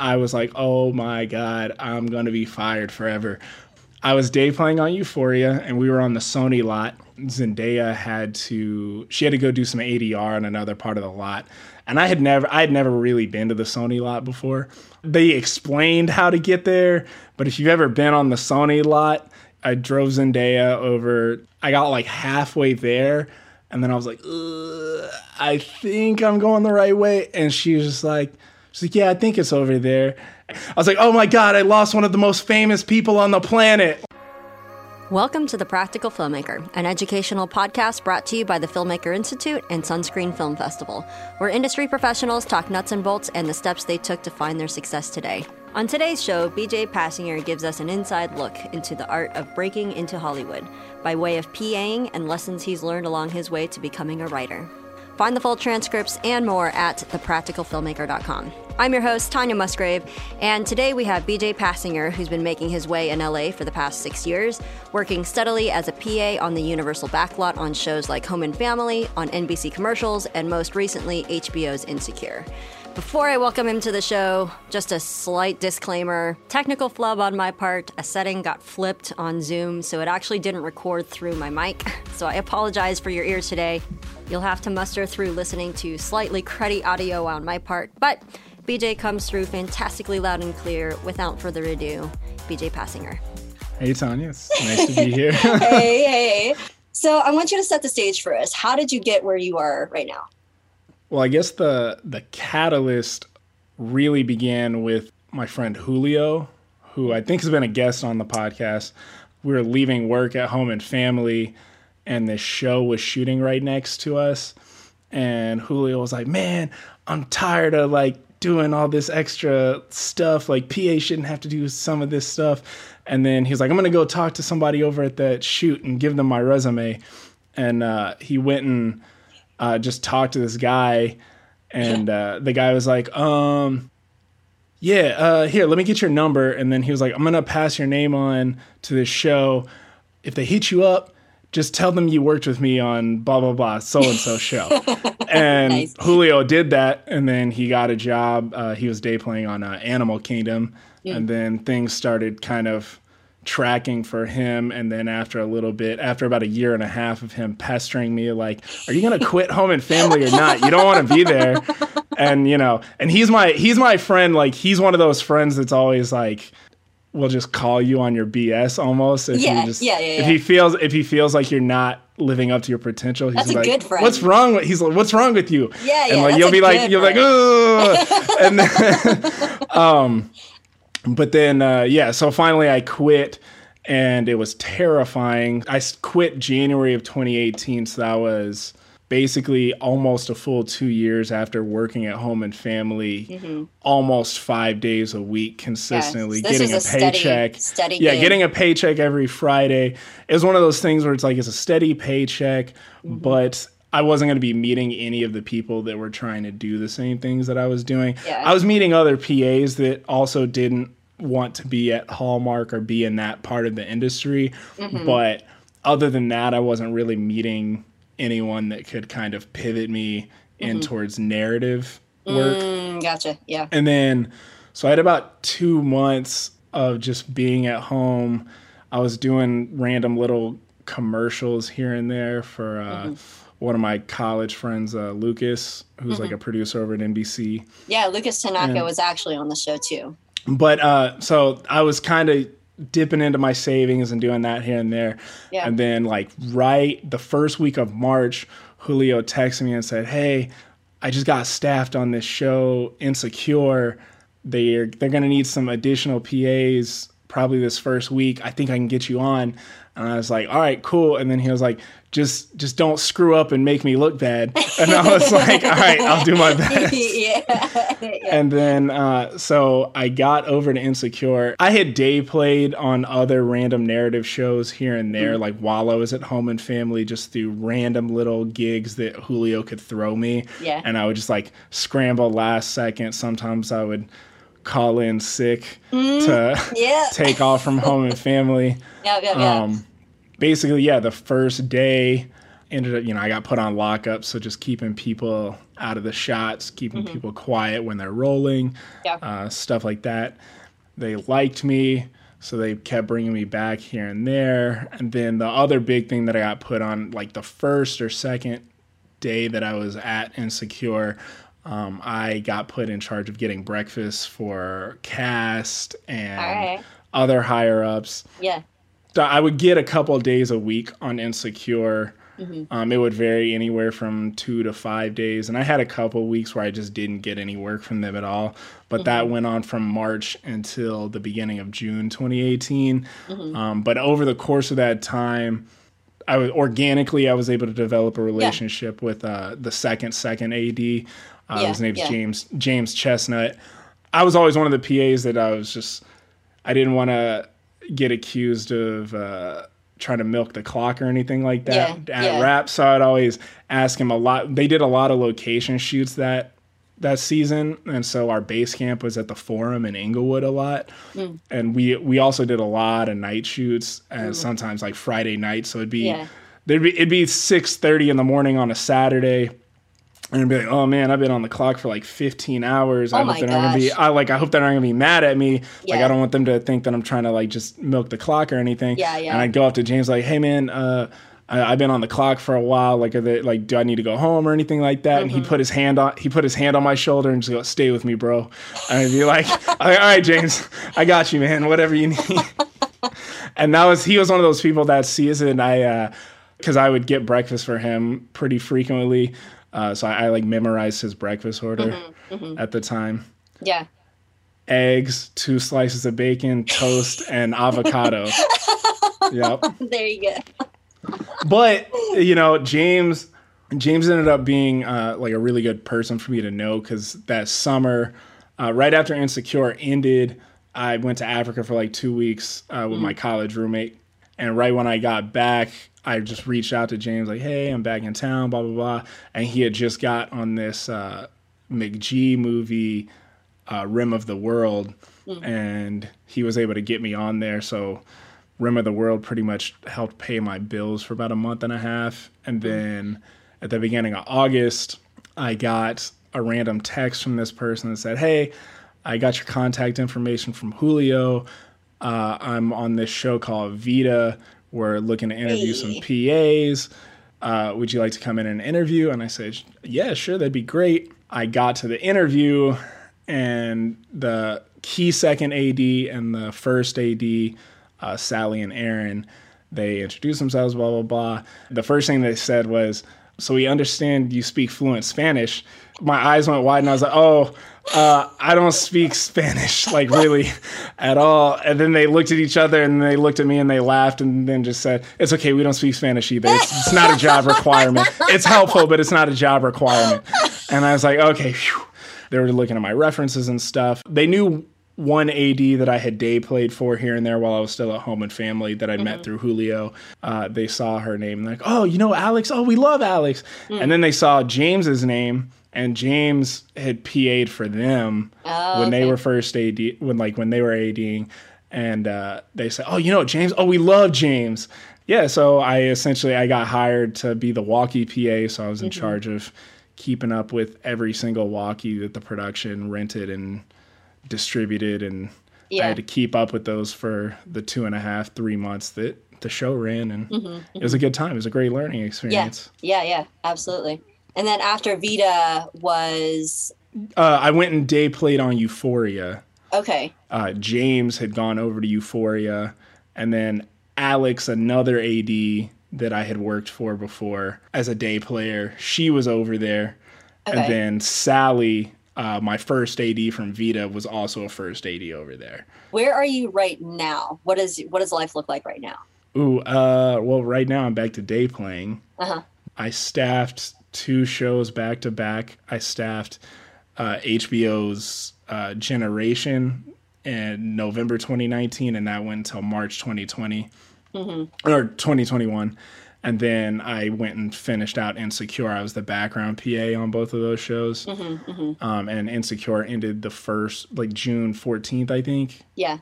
I was like, oh my God, I'm going to be fired forever. I was day playing on Euphoria and we were on the Sony lot. Zendaya had to, she had to go do some ADR on another part of the lot. And I had never, I had never really been to the Sony lot before. They explained how to get there, but if you've ever been on the Sony lot, I drove Zendaya over. I got like halfway there, and then I was like, I think I'm going the right way. And she was just like, she's like, yeah, I think it's over there. I was like, oh my god, I lost one of the most famous people on the planet. Welcome to The Practical Filmmaker, an educational podcast brought to you by the Filmmaker Institute and Sunscreen Film Festival, where industry professionals talk nuts and bolts and the steps they took to find their success today. On today's show, BJ Pasinger gives us an inside look into the art of breaking into Hollywood by way of PAing and lessons he's learned along his way to becoming a writer. Find the full transcripts and more at thepracticalfilmmaker.com. I'm your host, Tanya Musgrave, and today we have BJ Pasinger, who's been making his way in LA for the past six years, working steadily as a PA on the Universal backlot on shows like Home and Family, on NBC commercials, and most recently, HBO's Insecure. Before I welcome him to the show, just a slight disclaimer technical flub on my part. A setting got flipped on Zoom, so it actually didn't record through my mic. So I apologize for your ears today. You'll have to muster through listening to slightly cruddy audio on my part, but BJ comes through fantastically loud and clear. Without further ado, BJ Pasinger. Hey, Tanya. It's nice to be here. hey, hey. So I want you to set the stage for us. How did you get where you are right now? Well, I guess the the catalyst really began with my friend Julio, who I think has been a guest on the podcast. We were leaving work at home and family, and this show was shooting right next to us. And Julio was like, "Man, I'm tired of like doing all this extra stuff. Like PA shouldn't have to do some of this stuff." And then he was like, "I'm gonna go talk to somebody over at that shoot and give them my resume." And uh, he went and uh, just talked to this guy, and uh, the guy was like, um, yeah, uh, here, let me get your number. And then he was like, I'm gonna pass your name on to this show. If they hit you up, just tell them you worked with me on blah blah blah so and so show. and nice. Julio did that, and then he got a job. Uh, he was day playing on uh, Animal Kingdom, yeah. and then things started kind of tracking for him and then after a little bit after about a year and a half of him pestering me like are you going to quit home and family or not? You don't want to be there. And you know and he's my he's my friend like he's one of those friends that's always like will just call you on your bs almost if yeah, you just yeah, yeah, yeah. if he feels if he feels like you're not living up to your potential he's That's like a good friend. what's wrong with he's like what's wrong with you? Yeah, yeah and like you'll be like you'll be like oh and then um but then uh, yeah so finally i quit and it was terrifying i quit january of 2018 so that was basically almost a full two years after working at home and family mm-hmm. almost five days a week consistently getting a, a, paycheck steady, steady yeah game. getting a paycheck every friday is one of those things where it's like it's a steady paycheck mm-hmm. but I wasn't going to be meeting any of the people that were trying to do the same things that I was doing. Yeah. I was meeting other PAs that also didn't want to be at Hallmark or be in that part of the industry. Mm-hmm. But other than that, I wasn't really meeting anyone that could kind of pivot me in mm-hmm. towards narrative work. Mm, gotcha. Yeah. And then, so I had about two months of just being at home. I was doing random little commercials here and there for uh, mm-hmm. One of my college friends, uh, Lucas, who's mm-hmm. like a producer over at NBC. Yeah, Lucas Tanaka and, was actually on the show too but uh, so I was kind of dipping into my savings and doing that here and there. Yeah. And then like right the first week of March, Julio texted me and said, "Hey, I just got staffed on this show, Insecure. They're they're gonna need some additional PAs probably this first week. I think I can get you on." And I was like, "All right, cool." And then he was like, just just don't screw up and make me look bad. And I was like, all right, I'll do my best. yeah. yeah. And then uh, so I got over to Insecure. I had day played on other random narrative shows here and there, mm-hmm. like while I was at home and family, just through random little gigs that Julio could throw me. Yeah. And I would just like scramble last second. Sometimes I would call in sick mm, to yeah. take off from home and family. Yeah, yeah, yeah. Um, basically, yeah, the first day ended up, you know, I got put on lockup, so just keeping people out of the shots, keeping people quiet when they're rolling, Yeah. uh, stuff like that. They liked me, so they kept bringing me back here and there. And then the other big thing that I got put on, like the first or second day that I was at Insecure, um, I got put in charge of getting breakfast for cast and Alright. other higher ups. Yeah. I would get a couple days a week on Insecure. Mm-hmm. Um, it would vary anywhere from two to five days, and I had a couple weeks where I just didn't get any work from them at all. But that Mm-hmm. went on from March until the beginning of June 2018. Mm-hmm. Um, but over the course of that time, I was organically I was able to develop a relationship with uh, the second second AD. Uh, Yeah, his name's yeah. James James Chestnut. I was always one of the PAs that I was just I didn't want to get accused of uh, trying to milk the clock or anything like that Yeah, at yeah. rap. So I'd always ask him a lot. They did a lot of location shoots that that season, and so our base camp was at the Forum in Inglewood a lot, Mm. and we we also did a lot of night shoots and sometimes like Friday night. So it'd be Mm. Yeah. there'd be it'd be six thirty in the morning on a Saturday. And be like, oh man, I've been on the clock for like 15 hours. I Oh hope they're not gonna be. I like. I hope they're not gonna be mad at me. Like I don't want them to think that I'm trying to like just milk the clock or anything. Yeah, yeah. And I'd go up to James like, hey man, uh, I, I've been on the clock for a while. Like, are they like, do I need to go home or anything like that? And Mm-hmm. he put his hand on he put his hand on my shoulder and just go, stay with me, bro. And I'd be like, all right, James, I got you, man. Whatever you need. and that was he was one of those people that sees season I uh because I would get breakfast for him pretty frequently. Uh, so I, I like memorized his breakfast order Mm-hmm, at the time. Yeah. Eggs, two slices of bacon, toast, and avocado. yep. There you go. But you know, James James ended up being uh, like a really good person for me to know because that summer, uh, right after Insecure ended, I went to Africa for like two weeks uh, with my college roommate, and right when I got back, I just reached out to James like, "Hey, I'm back in town," blah blah blah, and he had just got on this uh, McG movie, uh, Rim of the World, and he was able to get me on there, so. Rim of the World pretty much helped pay my bills for about a month and a half. And then at the beginning of August, I got a random text from this person that said, Hey, I got your contact information from Julio. Uh, I'm on this show called Vida. We're looking to interview some PAs. Uh, would you like to come in and interview? And I said, Yeah, sure, that'd be great. I got to the interview, and the key second AD and the first AD, uh, Sally and Aaron, they introduced themselves, blah, blah, blah. The first thing they said was, So we understand you speak fluent Spanish. My eyes went wide, and I was like, Oh, uh, I don't speak Spanish, like really at all. And then they looked at each other and they looked at me and they laughed and then just said, It's okay, we don't speak Spanish either. It's, it's not a job requirement. It's helpful, but it's not a job requirement. And I was like, Okay. They were looking at my references and stuff. They knew one AD that I had day played for here and there while I was still at home and family that I'd met through Julio. Uh, they saw her name and like, oh, you know Alex? Oh, we love Alex. And then they saw James's name and James had PA'd for them when they were first AD when like when they were ADing. And uh, they said, oh, you know James? Oh, we love James. Yeah, so I essentially I got hired to be the walkie PA, so I was in charge of keeping up with every single walkie that the production rented and distributed and I had to keep up with those for the two and a half, three months that the show ran and Mm-hmm, it was a good time. It was a great learning experience. Yeah. experience. Yeah. Yeah. Absolutely. And then after Vida was Uh, I went and day played on Euphoria. okay. Uh, James had gone over to Euphoria and then Alex, another AD that I had worked for before as a day player, she was over there. Okay. And then Sally, uh, my first AD from Vida, was also a first AD over there. Where are you right now? What is what does life look like right now? Ooh, uh, well, right now I'm back to day playing. Uh huh. I staffed two shows back to back. I staffed uh, HBO's uh, Generation in November 2019, and that went until March 2020 or 2021. And then I went and finished out Insecure. I was the background PA on both of those shows. Um, and Insecure ended the first, like June 14th, I think Yeah.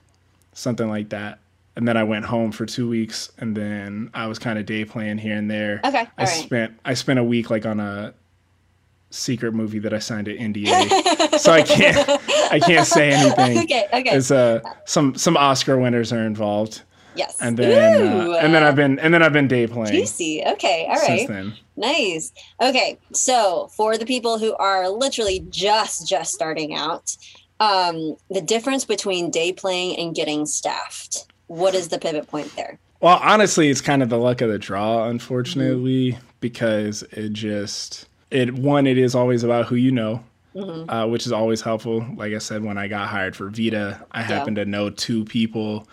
something like that. And then I went home for two weeks, and then I was kind of day playing here and there. Okay, I right. spent I spent a week like on a secret movie that I signed an NDA, so I can't I can't say anything. Okay, okay. It's uh some some Oscar winners are involved, yes. and then Ooh, uh, and then I've been and then I've been day playing juicy. Okay, All right. Nice. Okay, so for the people who are literally just just starting out, um, the difference between day playing and getting staffed. What is the pivot point there? Well, honestly, it's kind of the luck of the draw, unfortunately, Mm-hmm. because it just it one it is always about who you know, Mm-hmm. uh, which is always helpful. Like I said, when I got hired for Vida, I happened to know two people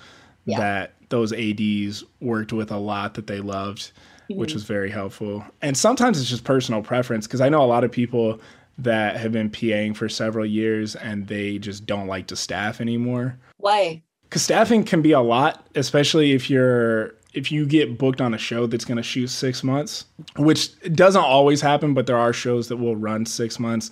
Yeah. that those ADs worked with a lot that they loved, which Mm-hmm. was very helpful. And sometimes it's just personal preference because I know a lot of people that have been PAing for several years and they just don't like to staff anymore Why? Because staffing can be a lot especially if you're if you get booked on a show that's going to shoot six months which doesn't always happen but there are shows that will run six months.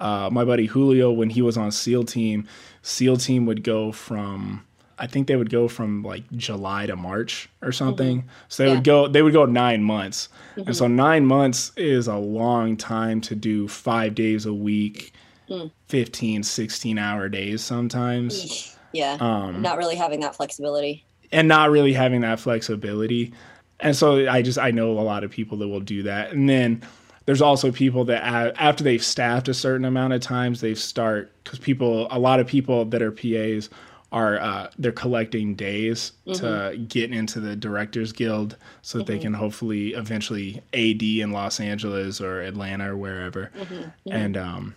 Uh, my buddy julio when he was on seal team seal team would go from i think they would go from like july to march or mm-hmm. something. So they Yeah. would go they would go nine months. And mm-hmm. so nine months is a long time to do five days a week mm. 15 16 hour days sometimes Yeah, Um, not really having that flexibility. and not really having that flexibility. And so I just I know a lot of people that will do that. And then there's also people that after they've staffed a certain amount of times, they start because people a lot of people that are PAs are uh, they're collecting days to get into the Directors Guild so that they can hopefully eventually AD in Los Angeles or Atlanta or wherever. And um,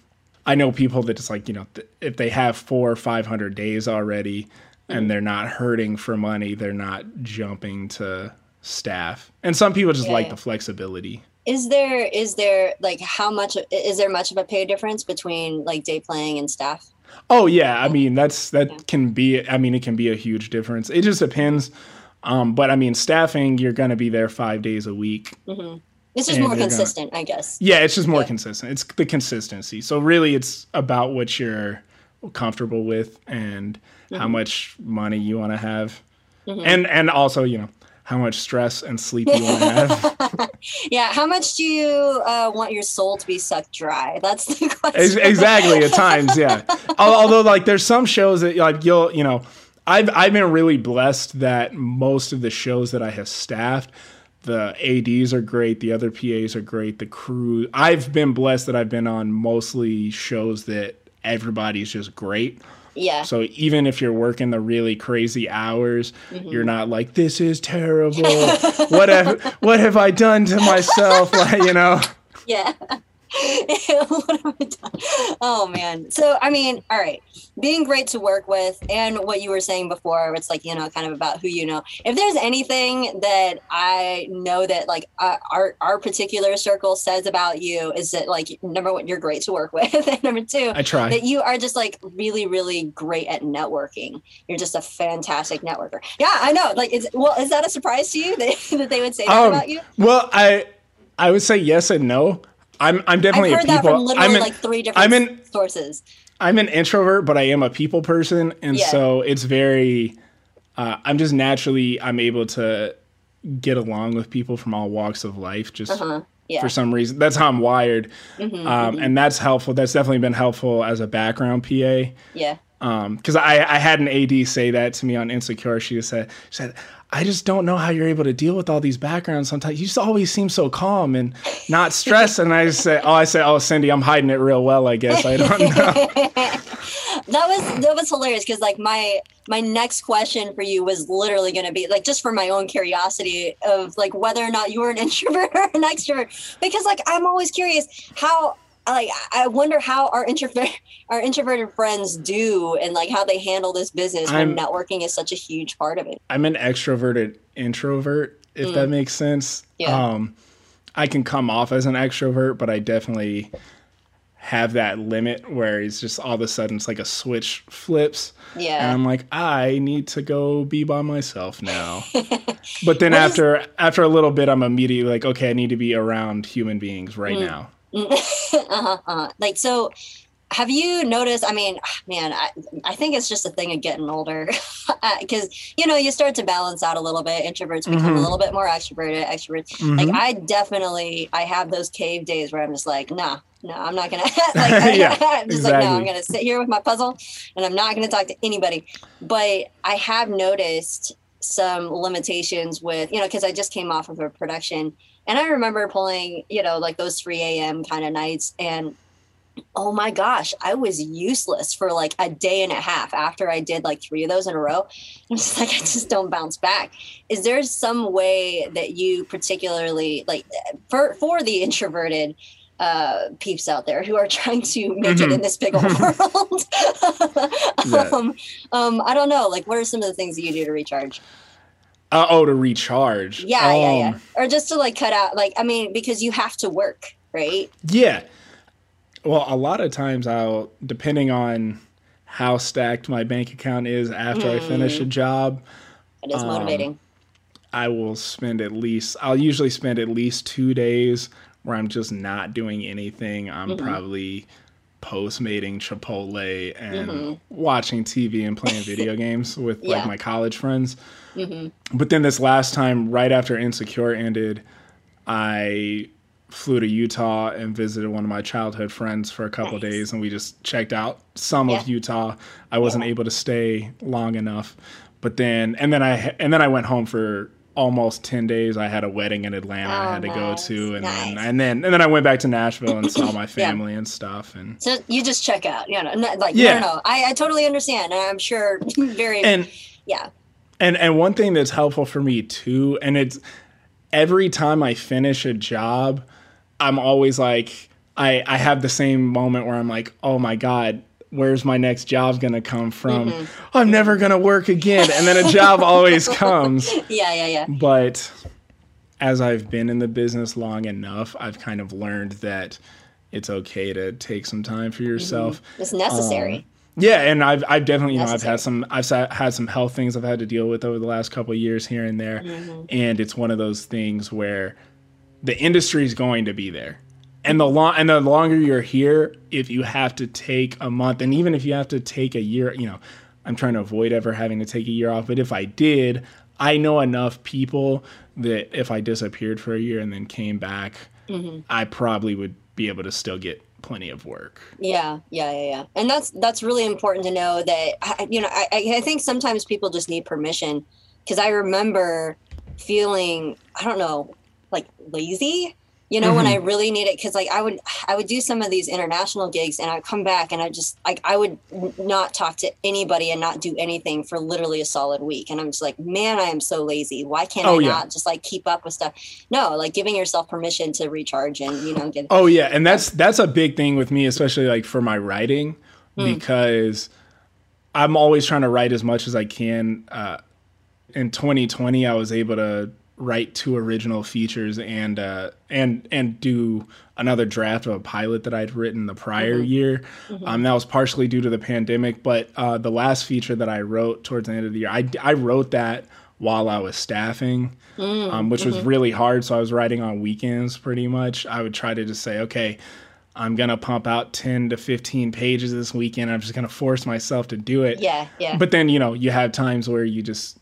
I know people that just like you know th- if they have four or five hundred days already and they're not hurting for money, they're not jumping to staff. And some people just like the flexibility. Is there is there like how much is there much of a pay difference between like day playing and staff? Oh yeah, I mean that's that can be. I mean it can be a huge difference. It just depends. Um, but I mean staffing, you're gonna be there five days a week. This is just more you're gonna- consistent, I guess. Yeah, it's just more consistent. It's the consistency. So really, it's about what you're comfortable with and how much money you want to have, and and also you know how much stress and sleep you want to have. Yeah, how much do you uh, want your soul to be sucked dry? That's the question. exactly at times, yeah. Although like there's some shows that like you'll you know I've I've been really blessed that most of the shows that I have staffed. The ADs are great. The other PAs are great. The crew. I've been blessed that I've been on mostly shows that everybody's just great. Yeah. So even if you're working the really crazy hours, Mm-hmm. you're not like this is terrible. what have what have I done to myself? Like you know. Yeah. what have I done? Oh man. So I mean, all right. Being great to work with and what you were saying before, it's like, you know, kind of about who you know. If there's anything that I know that like uh, our our particular circle says about you is that like number one, you're great to work with. and number two, I try. that you are just like really, really great at networking. You're just a fantastic networker. Yeah, I know. Like, is well, is that a surprise to you that, that they would say that Um, about you? Well, I I would say yes and no. I'm I'm definitely I've heard a that from literally I'm an, like three different I'm an sources. I'm an introvert, but I am a people person, and Yeah. so it's very. Uh, I'm just naturally I'm able to get along with people from all walks of life. Just Uh-huh. Yeah. for some reason, that's how I'm wired, Mm-hmm, um, and that's helpful. That's definitely been helpful as a background PA. yeah. Um, because I, I had an AD say that to me on Insecure. She said, she said, I just don't know how you're able to deal with all these backgrounds. Sometimes you just always seem so calm and not stressed. and I just said, oh, I said, oh, Cindy, I'm hiding it real well. I guess I don't know. That was that was hilarious because like my my next question for you was literally going to be like just for my own curiosity of like whether or not you were an introvert or an extrovert because like I'm always curious how like I wonder how our introvert our introverted friends do and like how they handle this business when I'm- networking is such a huge part of it. I'm an extroverted introvert, if that makes sense. Yeah. Um, I can come off as an extrovert, but I definitely have that limit where it's just all of a sudden it's like a switch flips. Yeah. And I'm like, I need to go be by myself now. but then What is- after after a little bit, I'm immediately like, okay, I need to be around human beings right Mm. now. uh-huh, uh-huh. Like so have you noticed? I mean, man, I, I think it's just a thing of getting older because, you know, you start to balance out a little bit. Introverts become Mhm. a little bit more extroverted, extroverts. Mhm. Like, I definitely, I have those cave days where I'm just like, nah, no, I'm not to, like, Yeah, I'm just like, no, I'm to sit here with my puzzle and I'm not to talk to anybody. But I have noticed some limitations with, you know, because I just came off of a production and I remember pulling, you know, like those 3 a.m. kind of nights and oh my gosh, I was useless for like a day and a half after I did like three of those in a row. I'm just like, I just don't bounce back. Is there some way that you particularly like for for the introverted uh peeps out there who are trying to make it Mhm. in this big old world? Yeah. um, um, I don't know. Like, what are some of the things that you do to recharge? Uh, oh, to recharge. Yeah, yeah, yeah. Um, Or just to like cut out, like, I mean, because you have to work, right? Yeah. Well, a lot of times I'll, depending on how stacked my bank account is after I finish a Mm. job, It is Um, motivating. I will spend at least, I'll usually spend at least two days where I'm just not doing anything. I'm Mm-hmm. probably postmating Chipotle and Mm-hmm. watching TV and playing video games with Yeah. like my college friends. hmm But then this last time, right after Insecure ended, I flew to Utah and visited one of my childhood friends for a couple Nice. days, and we just checked out some Yeah. of Utah. I wasn't Yeah. able to stay long enough, but then and then I and then I went home for almost 10 days i had a wedding in atlanta i Oh, had to go to and then and then and then i went back to nashville and saw my family and stuff and So you just check out, you know, not- like, Yeah. no, no, I, I totally understand. I'm sure very, and yeah. And and one thing that's helpful for me too, and it's every time I finish a job, I'm always like I I have the same moment where I'm like, oh my god, where's my next job gonna come from? Mm-hmm. I'm never gonna work again, and then a job always comes. Yeah, yeah, yeah. But as I've been in the business long enough, I've kind of learned that it's okay to take some time for mm-hmm. yourself. It's necessary. Um, yeah, and I've I've definitely you know I've had some I've had some health things I've had to deal with over the last couple of years here and there, Mm-hmm. and it's one of those things where the industry is going to be there, and the long and the longer you're here, if you have to take a month, and even if you have to take a year, you know, I'm trying to avoid ever having to take a year off, but if I did, I know enough people that if I disappeared for a year and then came back, Mm-hmm. I probably would be able to still get plenty of work. Yeah, yeah, yeah, yeah. And that's that's really important to know that I- you know I I think sometimes people just need permission because I remember feeling I don't know like lazy. You know, when I really need it, because like I would, I would do some of these international gigs, and I'd come back, and I just like I would not talk to anybody and not do anything for literally a solid week, and I'm just like, man, I am so lazy. Why can't Oh, I yeah. not just like keep up with stuff? No, like giving yourself permission to recharge and you know get. Oh yeah, and that's that's a big thing with me, especially like for my writing, because I'm always trying to write as much as I can. Uh, in 2020, I was able to write two original features and uh, and and do another draft of a pilot that I'd written the prior year. Um, that was partially due to the pandemic, but uh, the last feature that I wrote towards the end of the year, I I wrote that while I was staffing, um, which was really hard. So I was writing on weekends pretty much. I would try to just say, okay. I'm gonna pump out 10 to 15 pages this weekend. I'm just gonna force myself to do it. Yeah, yeah. But then you know you have times where you just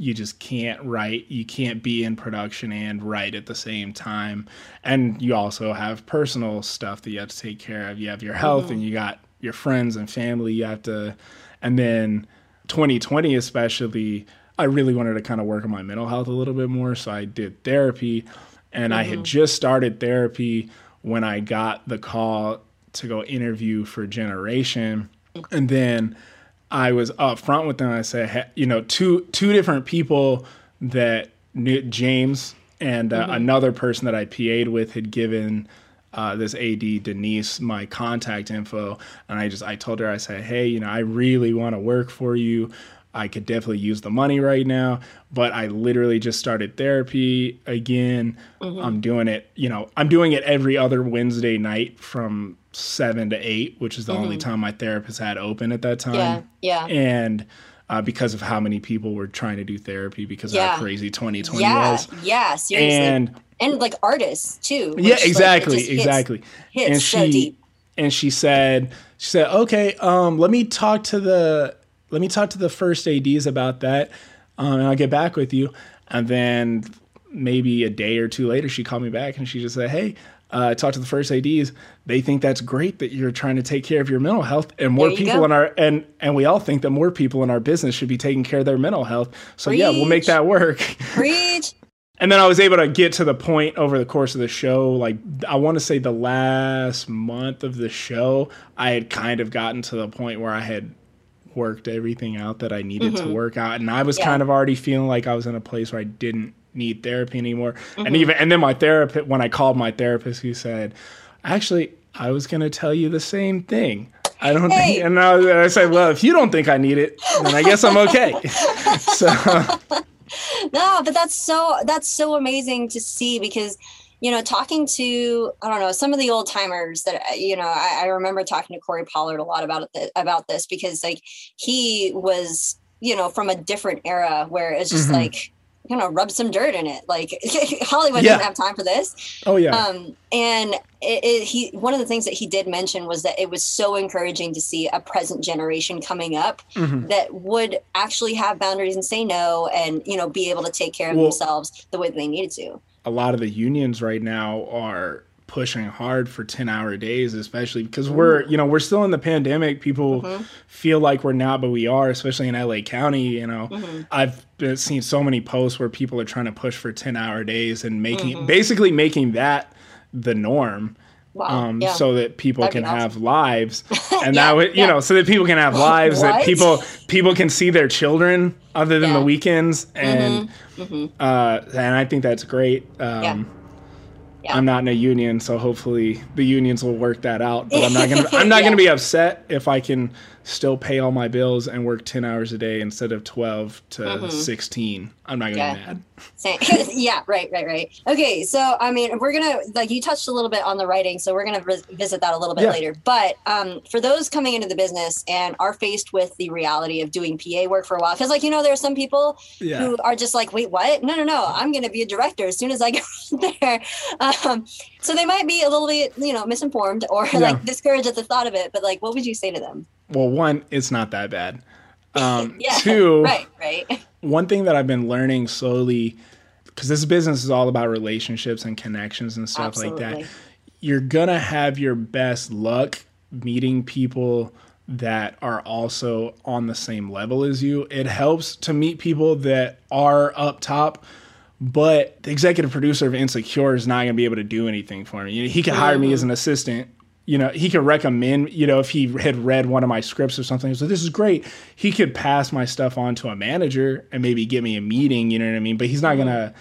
you just can't write. You can't be in production and write at the same time. And you also have personal stuff that you have to take care of. You have your health and mm-hmm. you got your friends and family you have to and then 2020 especially I really wanted to kind of work on my mental health a little bit more, so I did therapy and I had mm-hmm. just started therapy when I got the call to go interview for Generation. And then I was up front with them. I said, you know, two two different people that knew James and uh, another person that I PA'd with had given uh, this AD Denise my contact info, and I just I told her I said, hey, you know, I really want to work for you. I could definitely use the money right now, but I literally just started therapy again. I'm doing it, you know, I'm doing it every other Wednesday night from seven to eight, which is the only time my therapist had open at that time yeah, yeah. and uh, because of how many people were trying to do therapy because of Yeah. how crazy 2020 yeah, was. yeah, seriously, and, And like artists too. which, yeah, like, exactly, hits- exactly. hits and so she deep. and she said she said, "Okay, um, let me talk to the let me talk to the first ADs about that, um, and I'll get back with you." And then maybe a day or two later, she called me back and she just said, "Hey." Uh, I talked to the first ADs. They think that's great that you're trying to take care of your mental health, and more people go. in our and and we all think that more people in our business should be taking care of their mental health. So yeah, we'll make that work. Preach. And then I was able to get to the point over the course of the show. Like, I want to say the last month of the show, I had kind of gotten to the point where I had worked everything out that I needed to work out. And I was Mm-hmm. Yeah. kind of already feeling like I was in a place where I didn't need therapy anymore. Mm-hmm. And even, and then my therapist, when I called my therapist, he said, actually, I was going to tell you the same thing. I don't Hey. think, and I, and I said, well, if you don't think I need it, then I guess I'm okay. so, no but that's so that's so amazing to see because you know talking to i don't know some of the old timers that uh, you know I, I remember talking to Korey Pollard a lot about it about this because like he was you know from a different era where it's just Mhm. like you know rub some dirt in it like hollywood Yeah. doesn't have time for this oh yeah. um, and it, it, he one of the things that he did mention was that it was so encouraging to see a present generation coming up Mhm. that would actually have boundaries and say no, and you know be able to take care of Well- themselves the way they needed to. A lot of the unions right now are pushing hard for 10 hour days especially because we're you know we're still in the pandemic people Mhm. feel like we're not but we are especially in la county you know Mhm. i've been, seen so many posts where people are trying to push for 10 hour days and making Mhm. basically making that the norm Wow. um, yeah. so that people That'd can have lives and Yeah, that would you yeah. know so that people can have lives that people people can see their children other than the weekends and Mhm. uh, and I think that's great. Um. Yeah. I'm not in a union, so hopefully the unions will work that out. But I'm not gonna I'm not Yeah. gonna be upset if I can still pay all my bills and work 10 hours a day instead of 12 to 16. I'm not gonna Mm-hmm. Yeah. be mad. Same. yeah, right, right, right. Okay, so I mean, we're gonna like you touched a little bit on the writing, so we're gonna vis- visit that a little bit Yeah. later. But um, for those coming into the business and are faced with the reality of doing PA work for a while, because like you know, there are some people Yeah. who are just like, wait, what? No, no, no, I'm gonna be a director as soon as I get there. Um, so they might be a little bit, you know, misinformed or like discouraged at the thought of it. But like, what would you say to them? Well, one, it's not that bad. Um, Yeah, two, right, right. one thing that I've been learning slowly, because this business is all about relationships and connections and stuff like that. You're gonna have your best luck meeting people that are also on the same level as you. It helps to meet people that are up top, but the executive producer of Insecure is not gonna be able to do anything for me. You know, He could hire me as an assistant. You know, he could recommend, you know, if he had read one of my scripts or something, so this is great. He could pass my stuff on to a manager and maybe get me a meeting, you know what I mean? But he's not gonna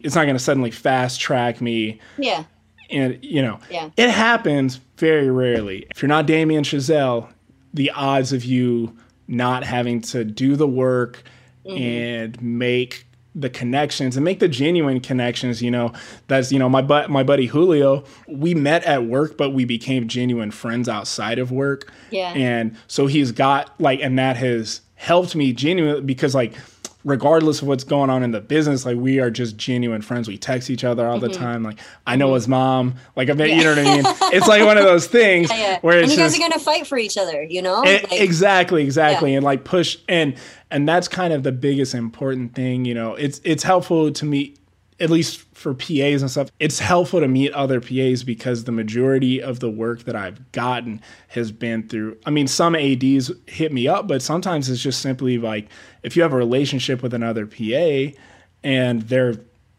it's not gonna suddenly fast track me Yeah, and you know, Yeah. it happens very rarely. If you're not Damien Chazelle, the odds of you not having to do the work Mm-hmm. and make the connections and make the genuine connections, you know, that's you know my but my buddy Julio, we met at work, but we became genuine friends outside of work. Yeah. and so he's got like, and that has helped me genuinely because like regardless of what's going on in the business, like we are just genuine friends. We text each other all the Mm-hmm. time. Like I know his mom. Like I bet you know what I mean. It's like one of those things yeah. where and you guys just are gonna fight for each other, you know? E- Like, exactly, exactly, Yeah. and like push and and that's kind of the biggest important thing. You know, it's it's helpful to meet at least for PAs and stuff. It's helpful to meet other PAs because the majority of the work that I've gotten has been through. I mean, some ADs hit me up, but sometimes it's just simply like if you have a relationship with another PA and they're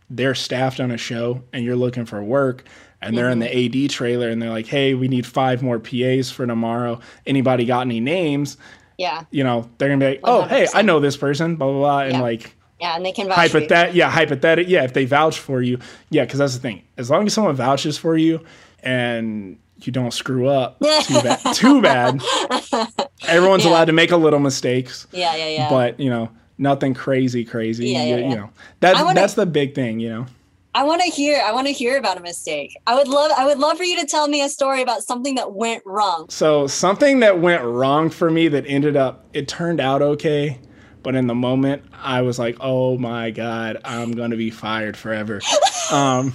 they're staffed on a show and you're looking for work and they're in Mm-hmm. the AD trailer and they're like, "Hey, we need five more PAs for tomorrow. Anybody got any names?" yeah, You know, they're gonna be like, "Oh, hey, I know this person." Blah blah blah, and Yeah. like yeah, and they can vouch for you. hypothet, yeah, hypothetic, yeah. If they vouch for you, yeah, because that's the thing. As long as someone vouches for you and you don't screw up too bad, too bad. Everyone's Yeah. allowed to make a little mistakes, Yeah, yeah, yeah. but you know, nothing crazy, crazy. Yeah, you, yeah, you know, that's I wanna- that's the big thing. You know. I want to hear. I want to hear about a mistake. I would love. I would love for you to tell me a story about something that went wrong. So something that went wrong for me that ended up it turned out okay, but in the moment I was like, "Oh my god, I'm going to be fired forever." um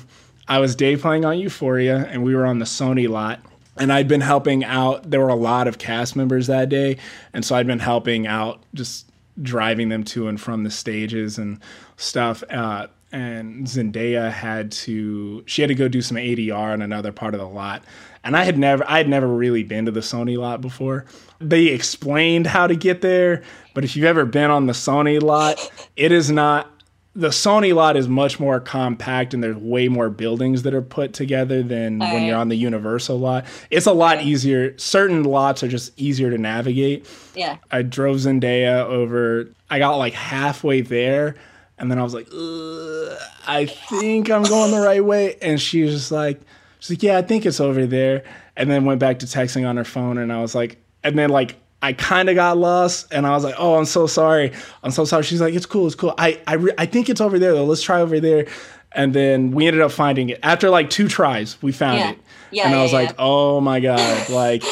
I was day playing on Euphoria and we were on the Sony lot and I'd been helping out. There were a lot of cast members that day, and so I'd been helping out, just driving them to and from the stages and stuff. Uh, and Zendaya had to she had to go do some ADR in another part of the lot. And I had never I had never really been to the Sony lot before. They explained how to get there, but if you've ever been on the Sony lot, it is not the Sony lot is much more compact and there's way more buildings that are put together than All when you're on the Universal lot. It's a lot easier. Certain lots are just easier to navigate. Yeah. I drove Zendaya over. I got like halfway there, and then I was like, "Ugh, I think I'm going the right way. And she was just like, she's like, yeah, I think it's over there. And then went back to texting on her phone, and I was like, and then like I kind of got lost, and I was like, oh, I'm so sorry, I'm so sorry. She's like, it's cool, it's cool. I I re- I think it's over there though. Let's try over there. And then we ended up finding it after like two tries. We found Yeah. it. Yeah, and I yeah, was like, oh my god, like,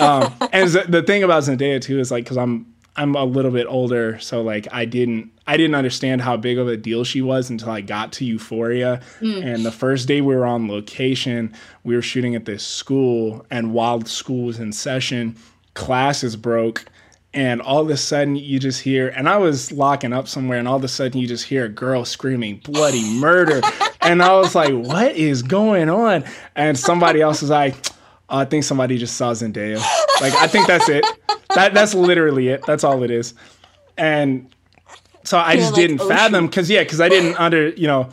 um, and z- the thing about Zendaya too is like, because I'm I'm a little bit older, so like I didn't I didn't understand how big of a deal she was until I got to Euphoria. Mm. And the first day we were on location, we were shooting at this school, and while school was in session, classes broke. And all of a sudden, you just hear, and I was locking up somewhere, and all of a sudden, you just hear a girl screaming bloody murder. and I was like, what is going on? And somebody else was like, oh, I think somebody just saw Zendaya. Like, I think that's it. That, that's literally it. That's all it is. And so I You're just like, didn't "Oh, fathom because, yeah, because I didn't under, you know,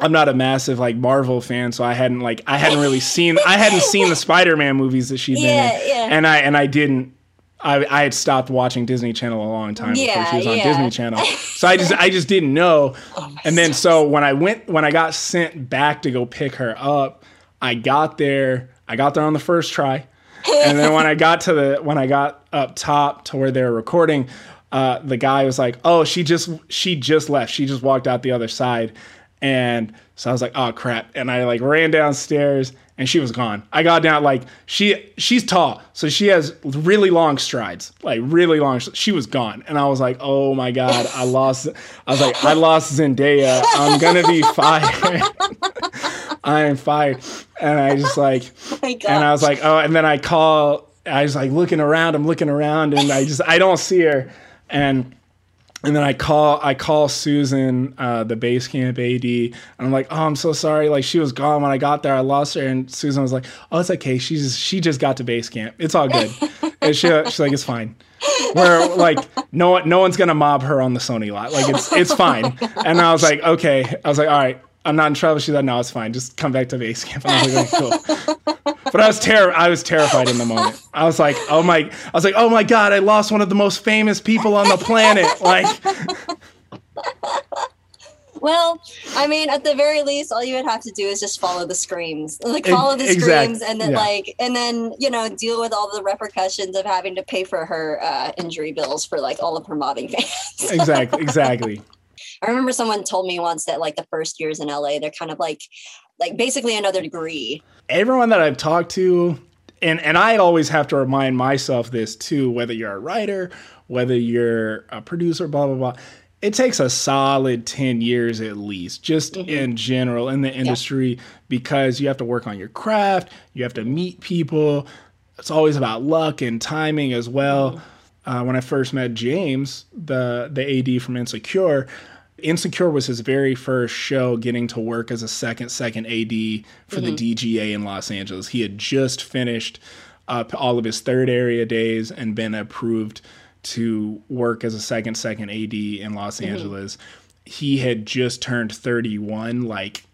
I'm not a massive like Marvel fan, so I hadn't like I hadn't really seen I hadn't seen the Spider-Man movies that she'd been Yeah, in, yeah. and I and I didn't. I, I had stopped watching Disney Channel a long time before she was on yeah. Disney Channel, so I just I just didn't know. Oh and then so when I went when I got sent back to go pick her up, I got there. I got there on the first try, and then when I got to the when I got up top to where they were recording, uh, the guy was like, "Oh, she just she just left. She just walked out the other side." And so I was like, "Oh crap!" And I like ran downstairs, and she was gone. I got down like she she's tall, so she has really long strides, like really long. She was gone, and I was like, "Oh my god, I lost." I was like, "I lost Zendaya. I'm gonna be fired. I am fired." And I just like Oh and I was like, oh, and then I call, I was like looking around, I'm looking around, and I just, I don't see her, and and then I call, I call Susan, uh, the base camp AD, and I'm like, oh, I'm so sorry, like she was gone when I got there, I lost her, and Susan was like, oh, it's okay, she's she just got to base camp, it's all good, and she, she's like, it's fine. Where like no one, no one's gonna mob her on the Sony lot, like it's it's fine, and I was like, okay, I was like, all right. I'm not in trouble. She's like, no, it's fine. Just come back to base camp. I was like, cool. But I was terror. I was terrified in the moment. I was like, oh my. I was like, oh my god, I lost one of the most famous people on the planet. Like, Well, I mean, at the very least, all you would have to do is just follow the screams, like follow the exact- screams, and then yeah. like, and then you know, deal with all the repercussions of having to pay for her uh, injury bills for like all of her modding fans. exactly, exactly. I remember someone told me once that like the first years in LA, they're kind of like, like basically another degree. Everyone that I've talked to, and and I always have to remind myself this too. Whether you're a writer, whether you're a producer, blah blah blah. It takes a solid 10 years at least, just mm-hmm. in general in the industry, because you have to work on your craft, you have to meet people. It's always about luck and timing as well. Mm-hmm. Uh, when I first met James, the the AD from Insecure, Insecure was his very first show getting to work as a second second AD for the DGA in Los Angeles. He had just finished up all of his third area days and been approved to work as a second second AD in Los Angeles. He had just turned 31 like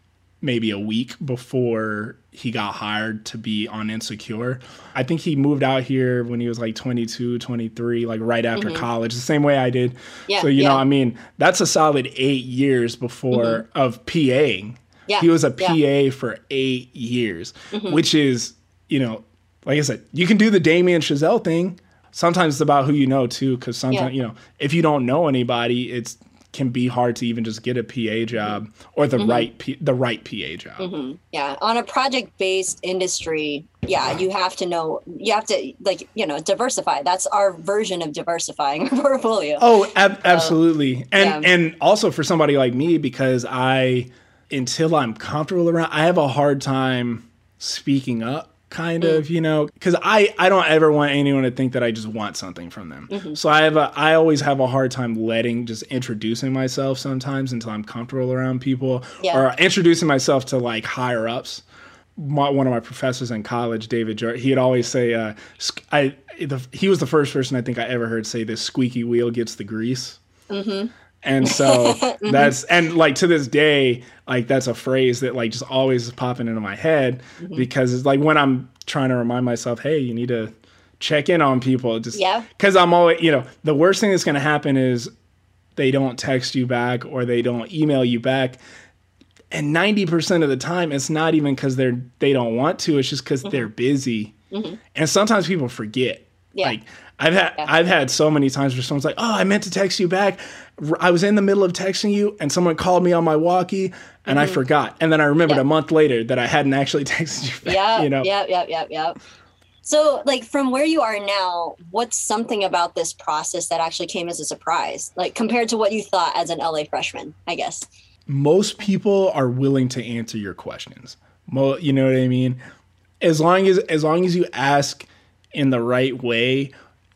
maybe a week before he got hired to be on Insecure. I think he moved out here when he was like 22, 23, like right after college, the same way I did. Yeah, so, you know. I mean, that's a solid eight years before of PAing. Yeah, He was a yeah. Mm-hmm. PA for eight years, which is, you know, like I said, you can do the Damien Chazelle thing. Sometimes it's about who you know too, because sometimes Yeah. you know if you don't know anybody, it's can be hard to even just get a PA job or Mm-hmm. the right P, the right PA job. Yeah, on a project-based industry, yeah, you have to know, you have to like, you know, diversify. That's our version of diversifying our portfolio. Oh, ab- absolutely. And yeah. and also for somebody like me because I until I'm comfortable around I have a hard time speaking up kind of, you know, because I I don't ever want anyone to think that I just want something from them. Mm-hmm. So I have a I always have a hard time letting just introducing myself sometimes until I'm comfortable around people Yeah. or introducing myself to like higher ups. My, one of my professors in college, David, Jar- he'd always say, uh, "I." The, he was the first person I think I ever heard say, "This squeaky wheel gets the grease." And so mm-hmm. that's and like to this day, like that's a phrase that like just always is popping into my head mm-hmm. because it's like when I'm trying to remind myself, hey, you need to check in on people. Just Yeah. because I'm always, you know, the worst thing that's going to happen is they don't text you back or they don't email you back. And 90% of the time, it's not even because they're they don't want to. It's just because mm-hmm. they're busy. And sometimes people forget. Yeah. Like I've had I've had so many times where someone's like, "Oh, I meant to text you back. I was in the middle of texting you, and someone called me on my walkie, and I mm-hmm. forgot. And then I remembered Yeah. a month later that I hadn't actually texted you back. Yeah, you know, yep, yep, yep, yep. So, like, from where you are now, what's something about this process that actually came as a surprise, like compared to what you thought as an LA freshman? I guess. most people are willing to answer your questions. Mo- you know what I mean? As long as as long as you ask in the right way,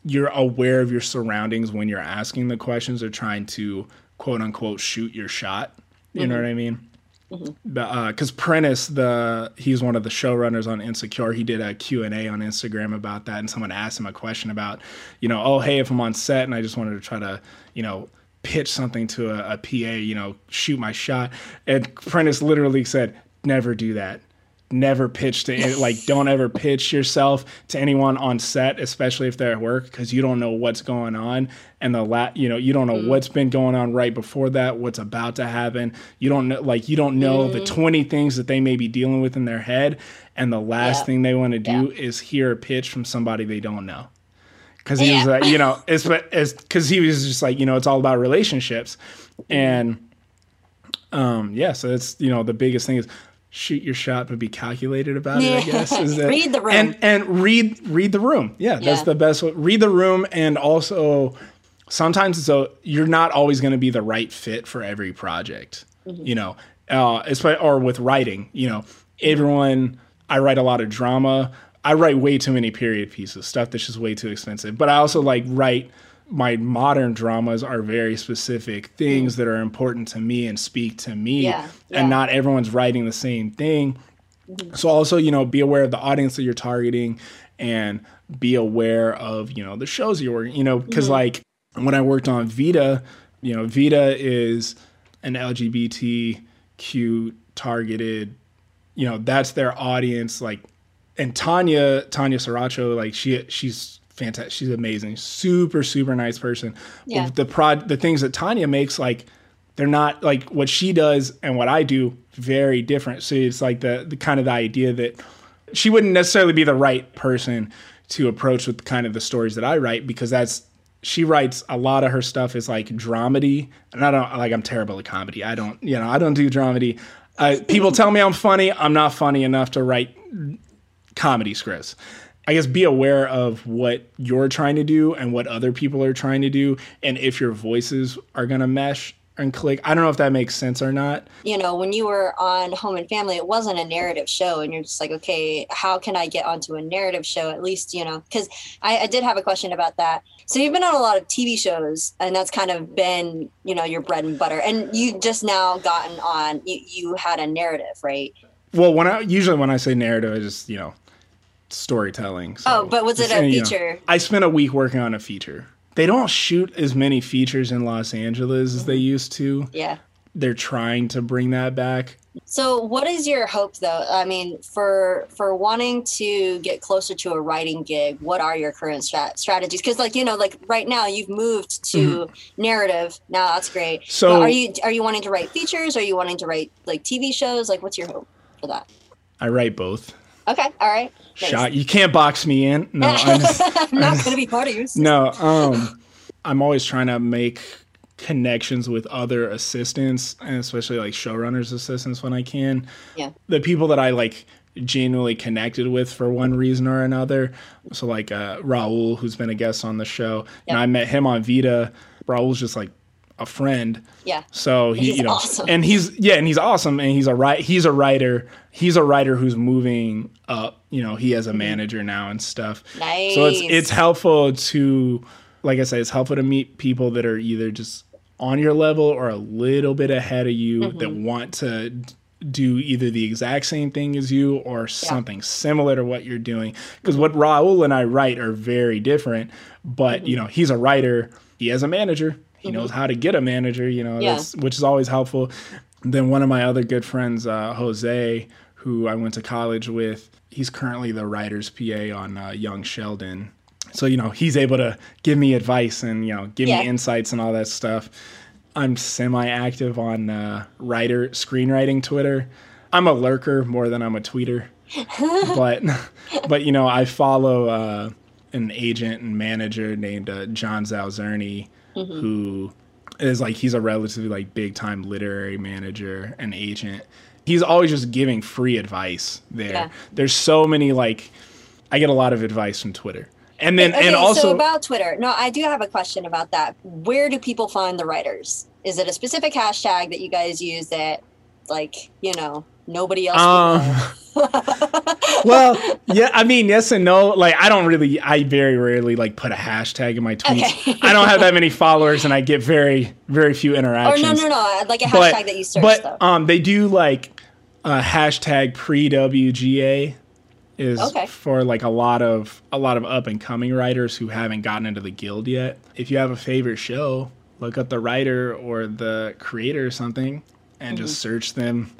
you're aware of your surroundings when you're asking the questions or trying to quote unquote shoot your shot. You know mm-hmm. what I mean? Mm-hmm. Because uh, Prentice, the he's one of the showrunners on Insecure. He did a Q and A on Instagram about that, and someone asked him a question about, you know, oh hey, if I'm on set and I just wanted to try to, you know, pitch something to a, a PA, you know, shoot my shot, and Prentice literally said, never do that. Never pitch to any- like don't ever pitch yourself to anyone on set, especially if they're at work, because you don't know what's going on. And the la- you know you don't know mm. what's been going on right before that, what's about to happen. You don't know like you don't know the mm. twenty things that they may be dealing with in their head, and the last Yeah. thing they want to do is hear a pitch from somebody they don't know. Because he was like, you know, it's because he was just like, you know, it's all about relationships, mm. and um, yeah, so it's you know the biggest thing is shoot your shot but be calculated about it. I guess is that Read the room. and and read read the room. Yeah, that's the best. way. Read the room, and also sometimes so you're not always going to be the right fit for every project. Mm-hmm. You know, uh, or with writing. You know, everyone. I write a lot of drama. I write way too many period pieces, stuff that's just way too expensive. But I also like write my modern dramas are very specific things that are important to me and speak to me. Mm. Yeah, yeah. And not everyone's writing the same thing. So also, you know, be aware of the audience that you're targeting and be aware of, you know, the shows you're you know, because Mm-hmm. like when I worked on Vida, you know, Vida is an LGBTQ targeted, you know, that's their audience. Like, and Tanya, Tanya Saracho, like she, she's fantastic. She's amazing. Super, super nice person. Yeah. The prod, the things that Tanya makes, like, they're not like what she does and what I do very different. So it's like the, the kind of the idea that she wouldn't necessarily be the right person to approach with kind of the stories that I write because that's she writes a lot of her stuff is like dramedy and I don't like I'm terrible at comedy. I don't you know I don't do dramedy. I, people tell me I'm funny. I'm not funny enough to write comedy scripts. I guess be aware of what you're trying to do and what other people are trying to do, and if your voices are gonna mesh and click. I don't know if that makes sense or not. you know, when you were on Home and Family, it wasn't a narrative show, and you're just like, okay, how can I get onto a narrative show at least, you know? Because I, I did have a question about that. So you've been on a lot of TV shows, and that's kind of been, you know, your bread and butter. And you just now gotten on, you, you had a narrative, right? Well, when I usually when I say narrative, I just you know storytelling. So Oh, but was it a you know, feature? I spent a week working on a feature. They don't shoot as many features in Los Angeles as they Mm-hmm. used to. Yeah. They're trying to bring that back. So, what is your hope, though? I mean, for for wanting to get closer to a writing gig, what are your current strat- strategies? Because, like you know, like right now, you've moved to narrative. Now that's great. Mm-hmm. So- But are you are you wanting to write features? Are you wanting to write like TV shows? Like, what's your hope for that? I write both. Okay, all right. Nice. Shot. You can't box me in. No, I'm I'm not going to be part of you. no. Um, I'm always trying to make connections with other assistants, and especially like showrunners' assistants when I can. Yeah. the people that I like genuinely connected with for one reason or another. So like uh, Raul, who's been a guest on the show, and I met him on Vida. Raul's just like a friend. Yeah. So he, He's you know, awesome. and he's yeah, and he's awesome, and he's a right. He's a writer. He's a writer who's moving up. You know, he has a manager now and stuff. Nice. So it's Mm-hmm. It's helpful to, like I said, it's helpful to meet people that are either just on your level or a little bit ahead of you Mm-hmm. that want to do either the exact same thing as you or something similar to what you're doing. Because what Raul and I write are very different. But you know, he's a writer. He has a manager. He knows how to get a manager. You know, Yeah. that's, which is always helpful. Then one of my other good friends, uh, Jose, who I went to college with, he's currently the writer's PA on uh, Young Sheldon. So you know, he's able to give me advice and you know give Yeah. me insights and all that stuff. I'm semi-active on uh, writer screenwriting Twitter. I'm a lurker more than I'm a tweeter, but but you know I follow uh, an agent and manager named uh, John Zelazny, who is like he's a relatively like big time literary manager and agent. He's always just giving free advice there. Yeah. There's so many like I get a lot of advice from Twitter. And then Okay, and also so about Twitter. No, I do have a question about that. Where do people find the writers? Is it a specific hashtag that you guys use that, like, you know, nobody else? Um, well, yeah, I mean, yes and no. Like, I don't really, I very rarely like put a hashtag in my tweets. Okay. I don't have that many followers, and I get very, very few interactions or no, no, no, like a But, hashtag that you search but though. um, they do like a hashtag pre WGA is Okay. for like a lot of a lot of up and coming writers who haven't gotten into the guild yet. If you have a favorite show, look up the writer or the creator or something, and just search them